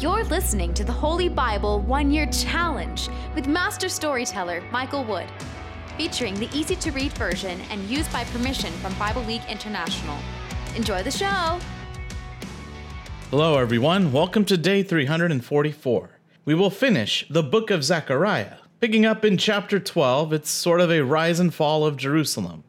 You're listening to the Holy Bible One Year Challenge with Master Storyteller Michael Wood, featuring the easy to read version and used by permission from Bible League International. Enjoy the show! Hello, everyone. Welcome to day 344. We will finish the book of Zechariah. Picking up in chapter 12, it's sort of a rise and fall of Jerusalem.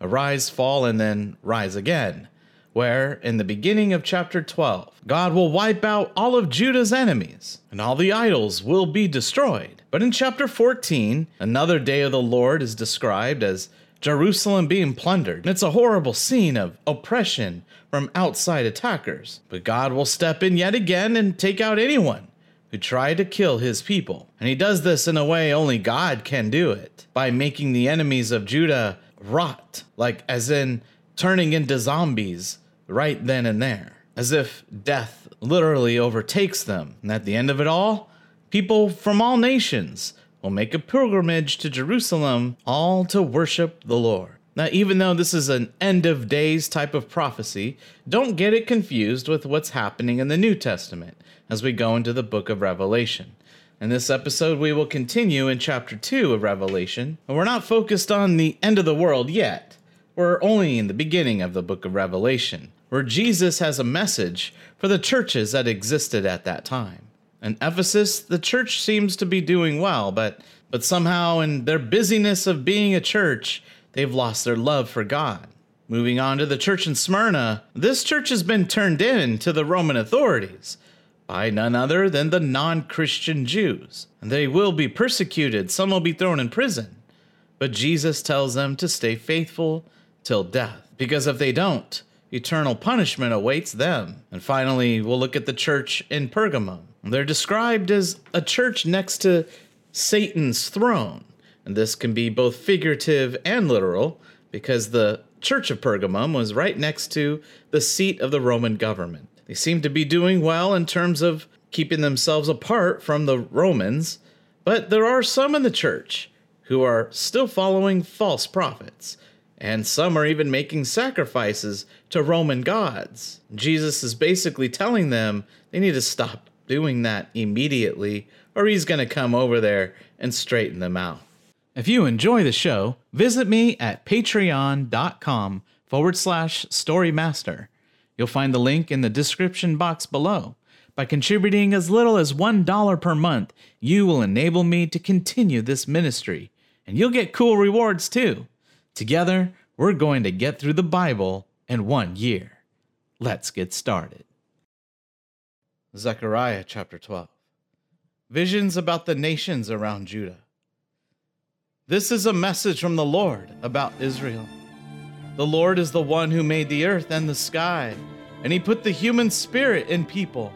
A rise, fall, and then rise again where, in the beginning of chapter 12, God will wipe out all of Judah's enemies, and all the idols will be destroyed. But in chapter 14, another day of the Lord is described as Jerusalem being plundered. And it's a horrible scene of oppression from outside attackers. But God will step in yet again and take out anyone who tried to kill his people. And he does this in a way only God can do it by making the enemies of Judah rot, like as in turning into zombies right then and there, as if death literally overtakes them. And at the end of it all, people from all nations will make a pilgrimage to Jerusalem, all to worship the Lord. Now, even though this is an end of days type of prophecy, don't get it confused with what's happening in the New Testament as we go into the book of Revelation. In this episode, we will continue in chapter 2 of Revelation, and we're not focused on the end of the world yet. We're only in the beginning of the book of Revelation where Jesus has a message for the churches that existed at that time. In Ephesus, the church seems to be doing well, but but somehow in their busyness of being a church, they've lost their love for God. Moving on to the church in Smyrna, this church has been turned in to the Roman authorities by none other than the non Christian Jews. And they will be persecuted, some will be thrown in prison. But Jesus tells them to stay faithful till death, because if they don't, eternal punishment awaits them. And finally, we'll look at the church in Pergamum. They're described as a church next to Satan's throne. And this can be both figurative and literal because the church of Pergamum was right next to the seat of the Roman government. They seem to be doing well in terms of keeping themselves apart from the Romans, but there are some in the church who are still following false prophets and some are even making sacrifices to Roman gods. Jesus is basically telling them they need to stop doing that immediately, or he's going to come over there and straighten them out. If you enjoy the show, visit me at patreon.com forward slash storymaster. You'll find the link in the description box below. By contributing as little as $1 per month, you will enable me to continue this ministry, and you'll get cool rewards too. Together, we're going to get through the Bible in one year. Let's get started. Zechariah chapter 12 Visions about the nations around Judah. This is a message from the Lord about Israel. The Lord is the one who made the earth and the sky, and he put the human spirit in people.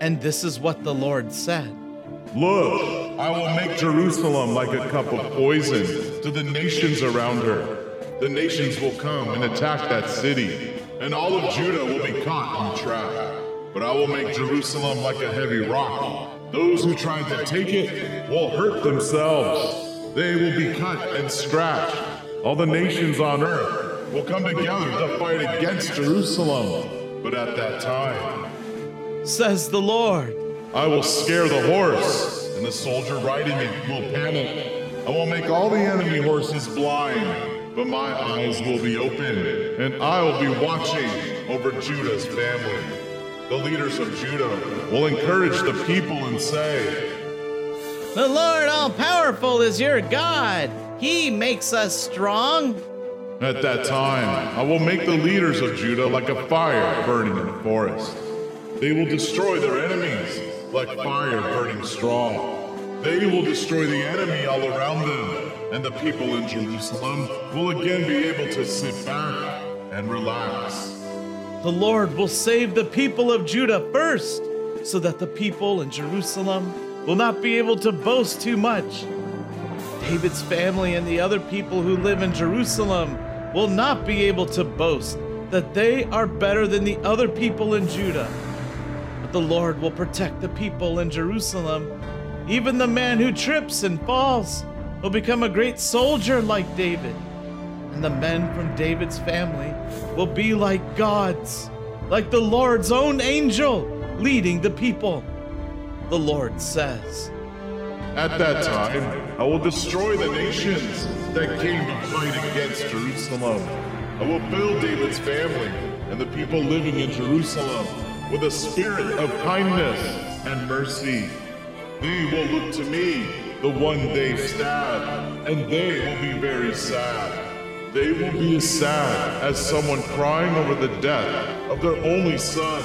And this is what the Lord said Look, I will make Jerusalem like a cup of poison to the nations around her. The nations will come and attack that city, and all of Judah will be caught in trap. But I will make Jerusalem like a heavy rock. Those who try to take it will hurt themselves. They will be cut and scratched. All the nations on earth will come together to fight against Jerusalem. But at that time, says the Lord, I will scare the horse, and the soldier riding it will panic. I will make all the enemy horses blind, but my eyes will be open, and I will be watching over Judah's family. The leaders of Judah will encourage the people and say, The Lord all powerful is your God. He makes us strong. At that time, I will make the leaders of Judah like a fire burning in the forest. They will destroy their enemies like fire burning straw. They will destroy the enemy all around them, and the people in Jerusalem will again be able to sit back and relax. The Lord will save the people of Judah first, so that the people in Jerusalem will not be able to boast too much. David's family and the other people who live in Jerusalem will not be able to boast that they are better than the other people in Judah the Lord will protect the people in Jerusalem. Even the man who trips and falls will become a great soldier like David. And the men from David's family will be like gods, like the Lord's own angel leading the people. the Lord says. At that time, I will destroy the nations that came to fight against Jerusalem. I will build David's family and the people living in Jerusalem with a spirit of kindness and mercy. They will look to me, the one they stabbed, and they will be very sad. They will be as sad as someone crying over the death of their only son,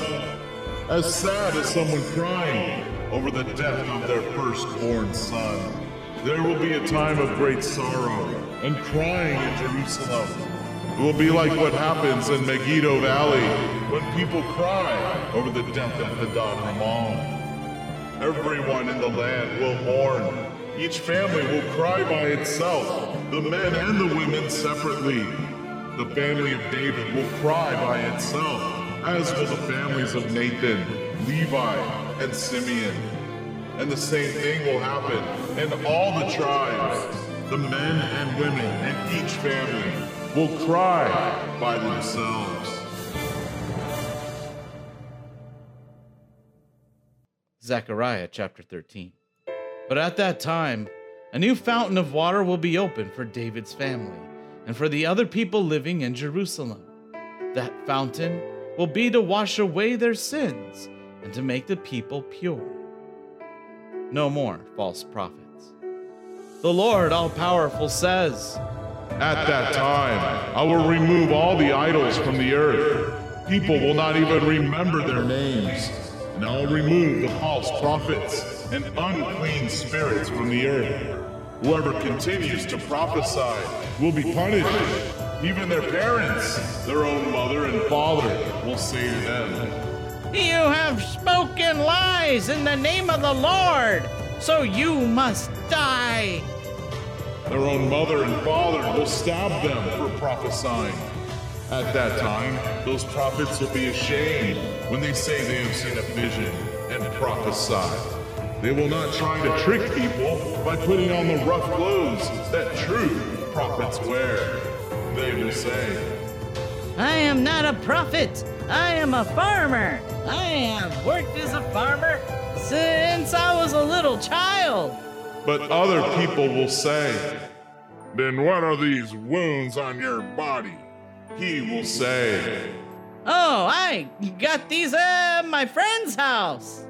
as sad as someone crying over the death of their firstborn son. There will be a time of great sorrow and crying in Jerusalem. It will be like what happens in Megiddo Valley when people cry over the death of Hadad Rimmon. Everyone in the land will mourn. Each family will cry by itself, the men and the women separately. The family of David will cry by itself, as will the families of Nathan, Levi, and Simeon. And the same thing will happen in all the tribes. The men and women in each family will cry by themselves. Zechariah chapter 13. But at that time, a new fountain of water will be opened for David's family and for the other people living in Jerusalem. That fountain will be to wash away their sins and to make the people pure. No more false prophets. The Lord all powerful says, At that time, I will remove all the idols from the earth. People will not even remember their names. And I'll remove the false prophets and unclean spirits from the earth. Whoever continues to prophesy will be punished. Even their parents, their own mother and father, will say to them, You have spoken lies in the name of the Lord, so you must die. Their own mother and father will stab them for prophesying. At that time, those prophets will be ashamed when they say they have seen a vision and prophesy. They will not try to trick people by putting on the rough clothes that true prophets wear. They will say, I am not a prophet. I am a farmer. I have worked as a farmer since I was a little child. But other people will say, Then what are these wounds on your body? He will say, Oh, I got these at my friend's house.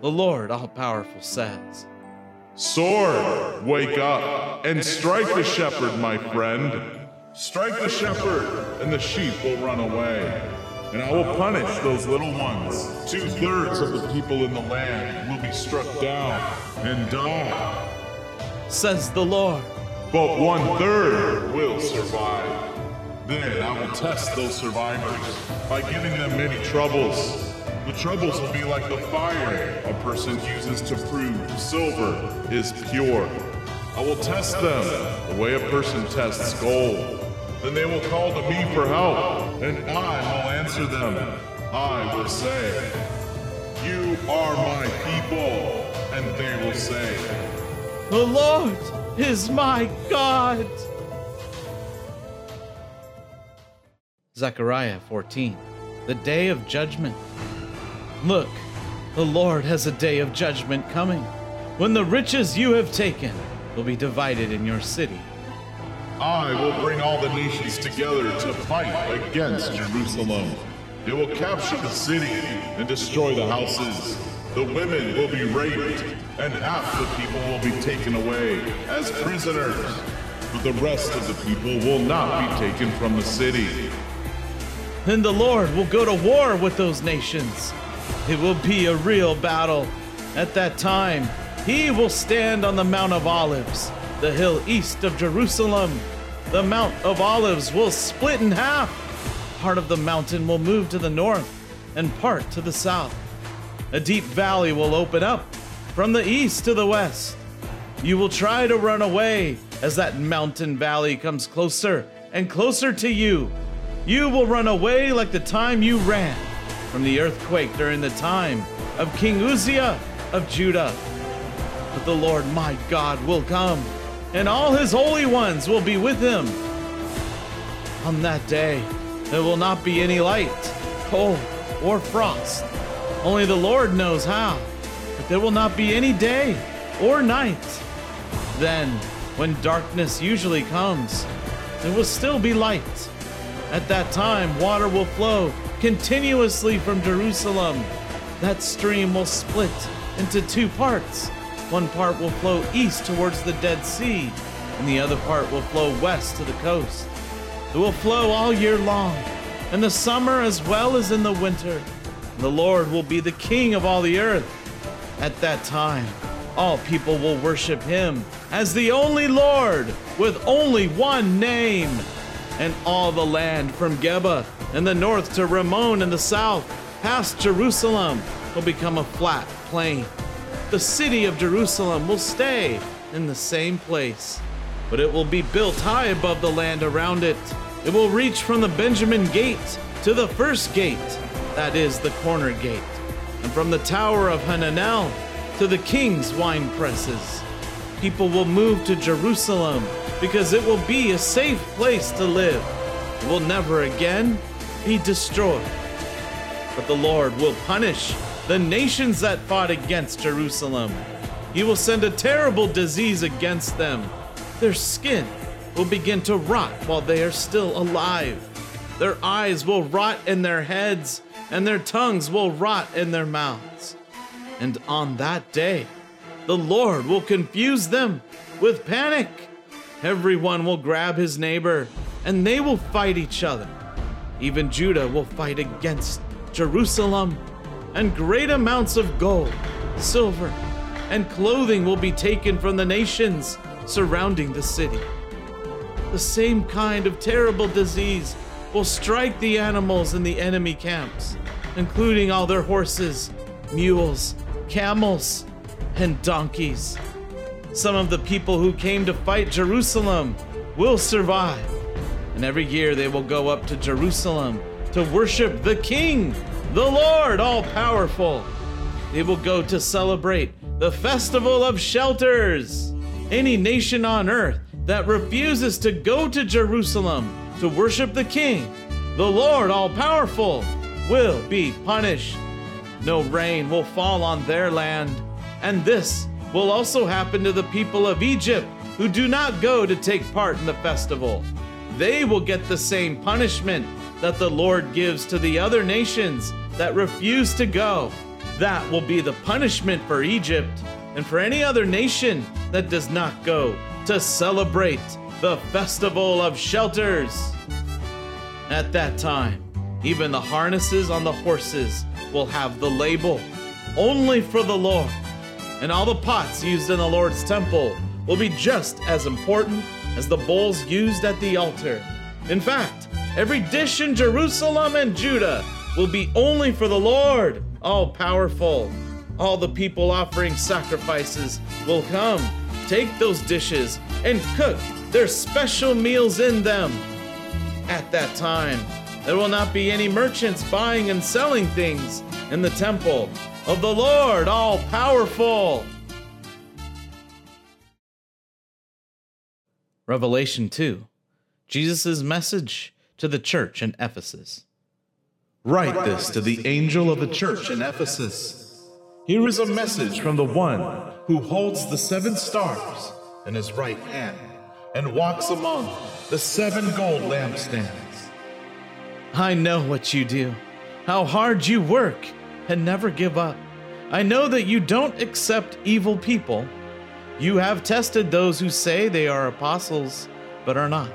The Lord all powerful says, Sword, wake up and strike the shepherd, my friend. Strike the shepherd, and the sheep will run away. And I will punish those little ones. Two thirds of the people in the land will be struck down and die. Says the Lord. But one third will survive. Then I will test those survivors by giving them many troubles. The troubles will be like the fire a person uses to prove silver is pure. I will test them the way a person tests gold. Then they will call to me for help, and I will answer them. I will say, You are my people, and they will say, The Lord is my God. Zechariah 14, the day of judgment. Look, the Lord has a day of judgment coming, when the riches you have taken will be divided in your city. I will bring all the nations together to fight against Jerusalem. They will capture the city and destroy the houses. The women will be raped, and half the people will be taken away as prisoners. But the rest of the people will not be taken from the city. Then the Lord will go to war with those nations. It will be a real battle. At that time, he will stand on the Mount of Olives, the hill east of Jerusalem. The Mount of Olives will split in half. Part of the mountain will move to the north, and part to the south. A deep valley will open up from the east to the west. You will try to run away as that mountain valley comes closer and closer to you. You will run away like the time you ran from the earthquake during the time of King Uzziah of Judah. But the Lord my God will come, and all his holy ones will be with him. On that day, there will not be any light, cold, or frost. Only the Lord knows how, but there will not be any day or night. Then, when darkness usually comes, there will still be light. At that time, water will flow continuously from Jerusalem. That stream will split into two parts. One part will flow east towards the Dead Sea, and the other part will flow west to the coast. It will flow all year long, in the summer as well as in the winter. The Lord will be the King of all the earth. At that time, all people will worship him as the only Lord with only one name. And all the land from Geba in the north to Rimmon in the south, past Jerusalem, will become a flat plain. The city of Jerusalem will stay in the same place, but it will be built high above the land around it. It will reach from the Benjamin gate to the first gate, that is the corner gate, and from the tower of Hananel to the king's wine presses. People will move to Jerusalem because it will be a safe place to live. It will never again be destroyed. But the Lord will punish the nations that fought against Jerusalem. He will send a terrible disease against them. Their skin will begin to rot while they are still alive. Their eyes will rot in their heads, and their tongues will rot in their mouths. And on that day, the Lord will confuse them with panic. Everyone will grab his neighbor, and they will fight each other. Even Judah will fight against Jerusalem, and great amounts of gold, silver, and clothing will be taken from the nations surrounding the city. The same kind of terrible disease will strike the animals in the enemy camps, including all their horses, mules, camels, and donkeys. Some of the people who came to fight Jerusalem will survive, and every year they will go up to Jerusalem to worship the King, the Lord all powerful. They will go to celebrate the Festival of Shelters. Any nation on earth that refuses to go to Jerusalem to worship the King, the Lord all powerful, will be punished. No rain will fall on their land, and this will also happen to the people of Egypt who do not go to take part in the festival. They will get the same punishment that the Lord gives to the other nations that refuse to go. That will be the punishment for Egypt and for any other nation that does not go to celebrate the Festival of Shelters. At that time, even the harnesses on the horses will have the label only for the Lord, and all the pots used in the Lord's temple will be just as important as the bowls used at the altar. In fact, every dish in Jerusalem and Judah will be only for the Lord, all powerful. All the people offering sacrifices will come, take those dishes, and cook their special meals in them. At that time, there will not be any merchants buying and selling things in the temple of the Lord all powerful. Revelation 2 Jesus' message to the church in Ephesus. Write this to the angel of the church in Ephesus. Here is a message from the one who holds the seven stars in his right hand and walks among the seven gold lampstands. I know what you do, how hard you work and never give up. I know that you don't accept evil people. You have tested those who say they are apostles, but are not.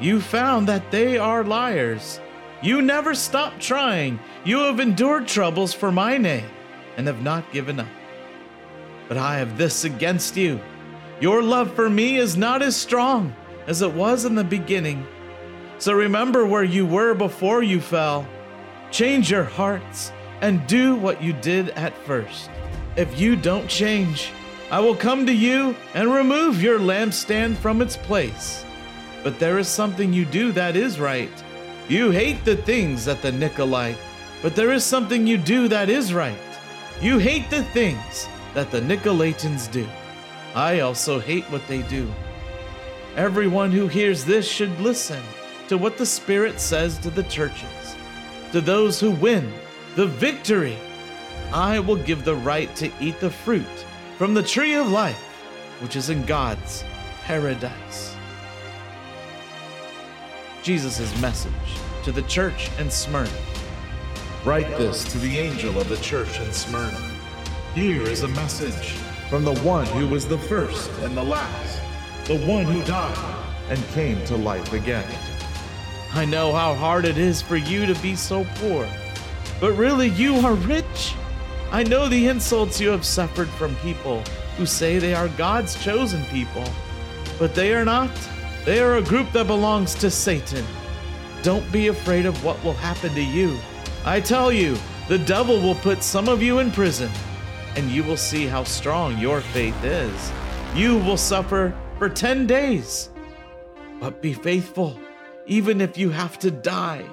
You found that they are liars. You never stop trying. You have endured troubles for my name and have not given up. But I have this against you your love for me is not as strong as it was in the beginning. So remember where you were before you fell. Change your hearts and do what you did at first. If you don't change, I will come to you and remove your lampstand from its place. But there is something you do that is right. You hate the things that the Nicolite, but there is something you do that is right. You hate the things that the Nicolaitans do. I also hate what they do. Everyone who hears this should listen to what the Spirit says to the churches. To those who win the victory, I will give the right to eat the fruit from the tree of life, which is in God's paradise. Jesus' message to the church in Smyrna. Write this to the angel of the church in Smyrna. Here is a message from the one who was the first and the last, the one who died and came to life again. I know how hard it is for you to be so poor, but really you are rich. I know the insults you have suffered from people who say they are God's chosen people, but they are not. They are a group that belongs to Satan. Don't be afraid of what will happen to you. I tell you, the devil will put some of you in prison, and you will see how strong your faith is. You will suffer for 10 days. But be faithful, even if you have to die.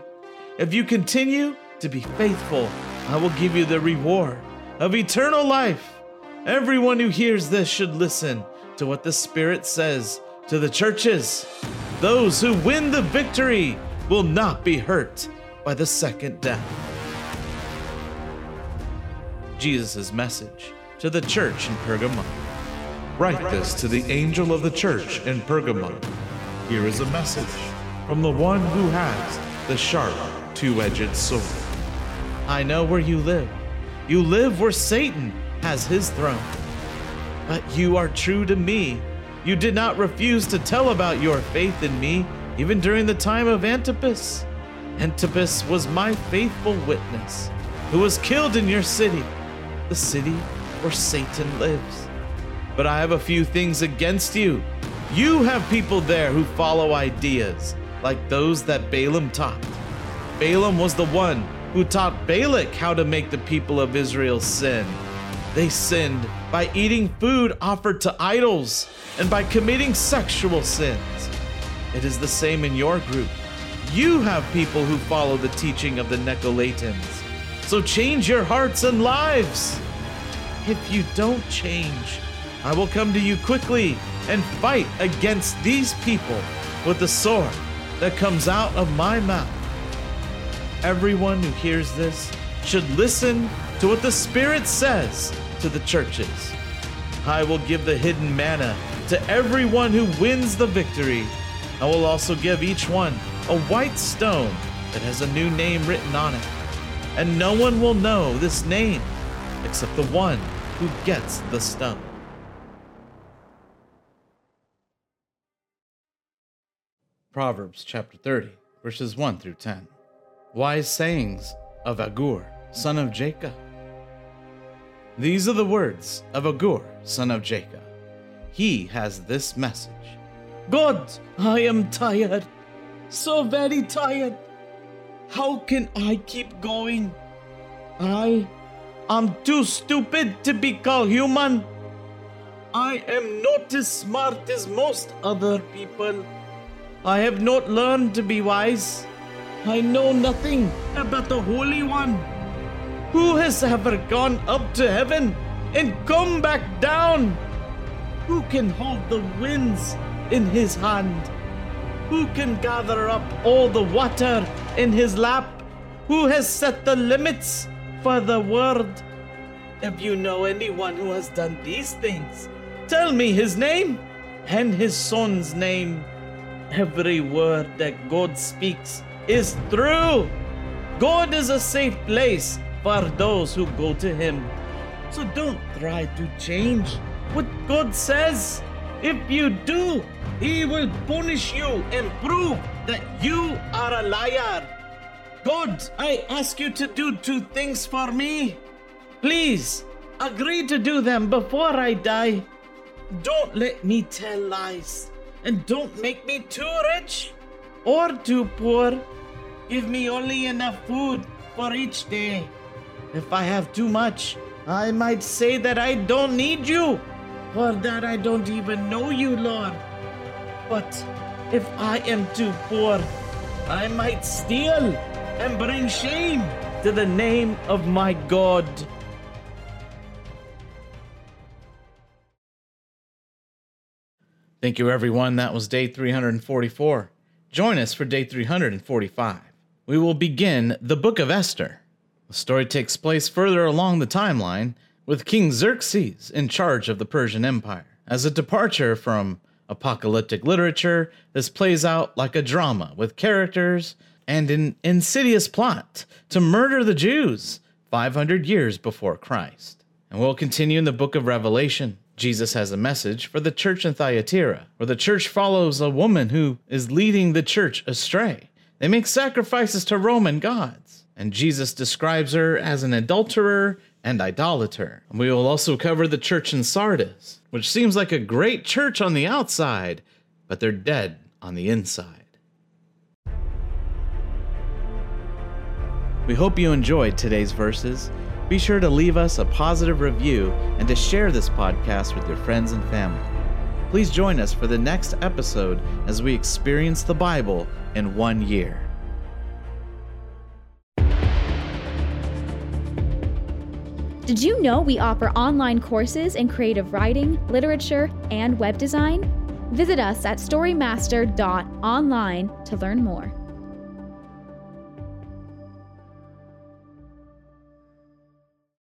If you continue to be faithful, I will give you the reward of eternal life. Everyone who hears this should listen to what the Spirit says to the churches. Those who win the victory will not be hurt by the second death. Jesus' message to the church in Pergamum. Write this to the angel of the church in Pergamum. Here is a message from the one who has the sharp, two edged sword. I know where you live. You live where Satan has his throne. But you are true to me. You did not refuse to tell about your faith in me, even during the time of Antipas. Antipas was my faithful witness, who was killed in your city, the city where Satan lives. But I have a few things against you. You have people there who follow ideas like those that Balaam taught. Balaam was the one who taught Balak how to make the people of Israel sin. They sinned by eating food offered to idols and by committing sexual sins. It is the same in your group. You have people who follow the teaching of the Nicolaitans. So change your hearts and lives. If you don't change, I will come to you quickly and fight against these people with the sword that comes out of my mouth. Everyone who hears this should listen to what the Spirit says to the churches. I will give the hidden manna to everyone who wins the victory. I will also give each one a white stone that has a new name written on it. And no one will know this name except the one who gets the stone. Proverbs chapter 30, verses 1 through 10. Wise sayings of Agur, son of Jacob. These are the words of Agur, son of Jacob. He has this message God, I am tired, so very tired. How can I keep going? I am too stupid to be called human. I am not as smart as most other people. I have not learned to be wise. I know nothing about the Holy One. Who has ever gone up to heaven and come back down? Who can hold the winds in his hand? Who can gather up all the water in his lap? Who has set the limits for the world? If you know anyone who has done these things, tell me his name and his son's name. Every word that God speaks is true. God is a safe place for those who go to Him. So don't try to change what God says. If you do, He will punish you and prove that you are a liar. God, I ask you to do two things for me. Please, agree to do them before I die. Don't let me tell lies. And don't make me too rich or too poor. Give me only enough food for each day. If I have too much, I might say that I don't need you, or that I don't even know you, Lord. But if I am too poor, I might steal and bring shame to the name of my God. Thank you, everyone. That was day 344. Join us for day 345. We will begin the book of Esther. The story takes place further along the timeline, with King Xerxes in charge of the Persian Empire. As a departure from apocalyptic literature, this plays out like a drama with characters and an insidious plot to murder the Jews 500 years before Christ. And we'll continue in the book of Revelation. Jesus has a message for the church in Thyatira, where the church follows a woman who is leading the church astray. They make sacrifices to Roman gods, and Jesus describes her as an adulterer and idolater. We will also cover the church in Sardis, which seems like a great church on the outside, but they're dead on the inside. We hope you enjoyed today's verses. Be sure to leave us a positive review and to share this podcast with your friends and family. Please join us for the next episode as we experience the Bible in one year. Did you know we offer online courses in creative writing, literature, and web design? Visit us at storymaster.online to learn more.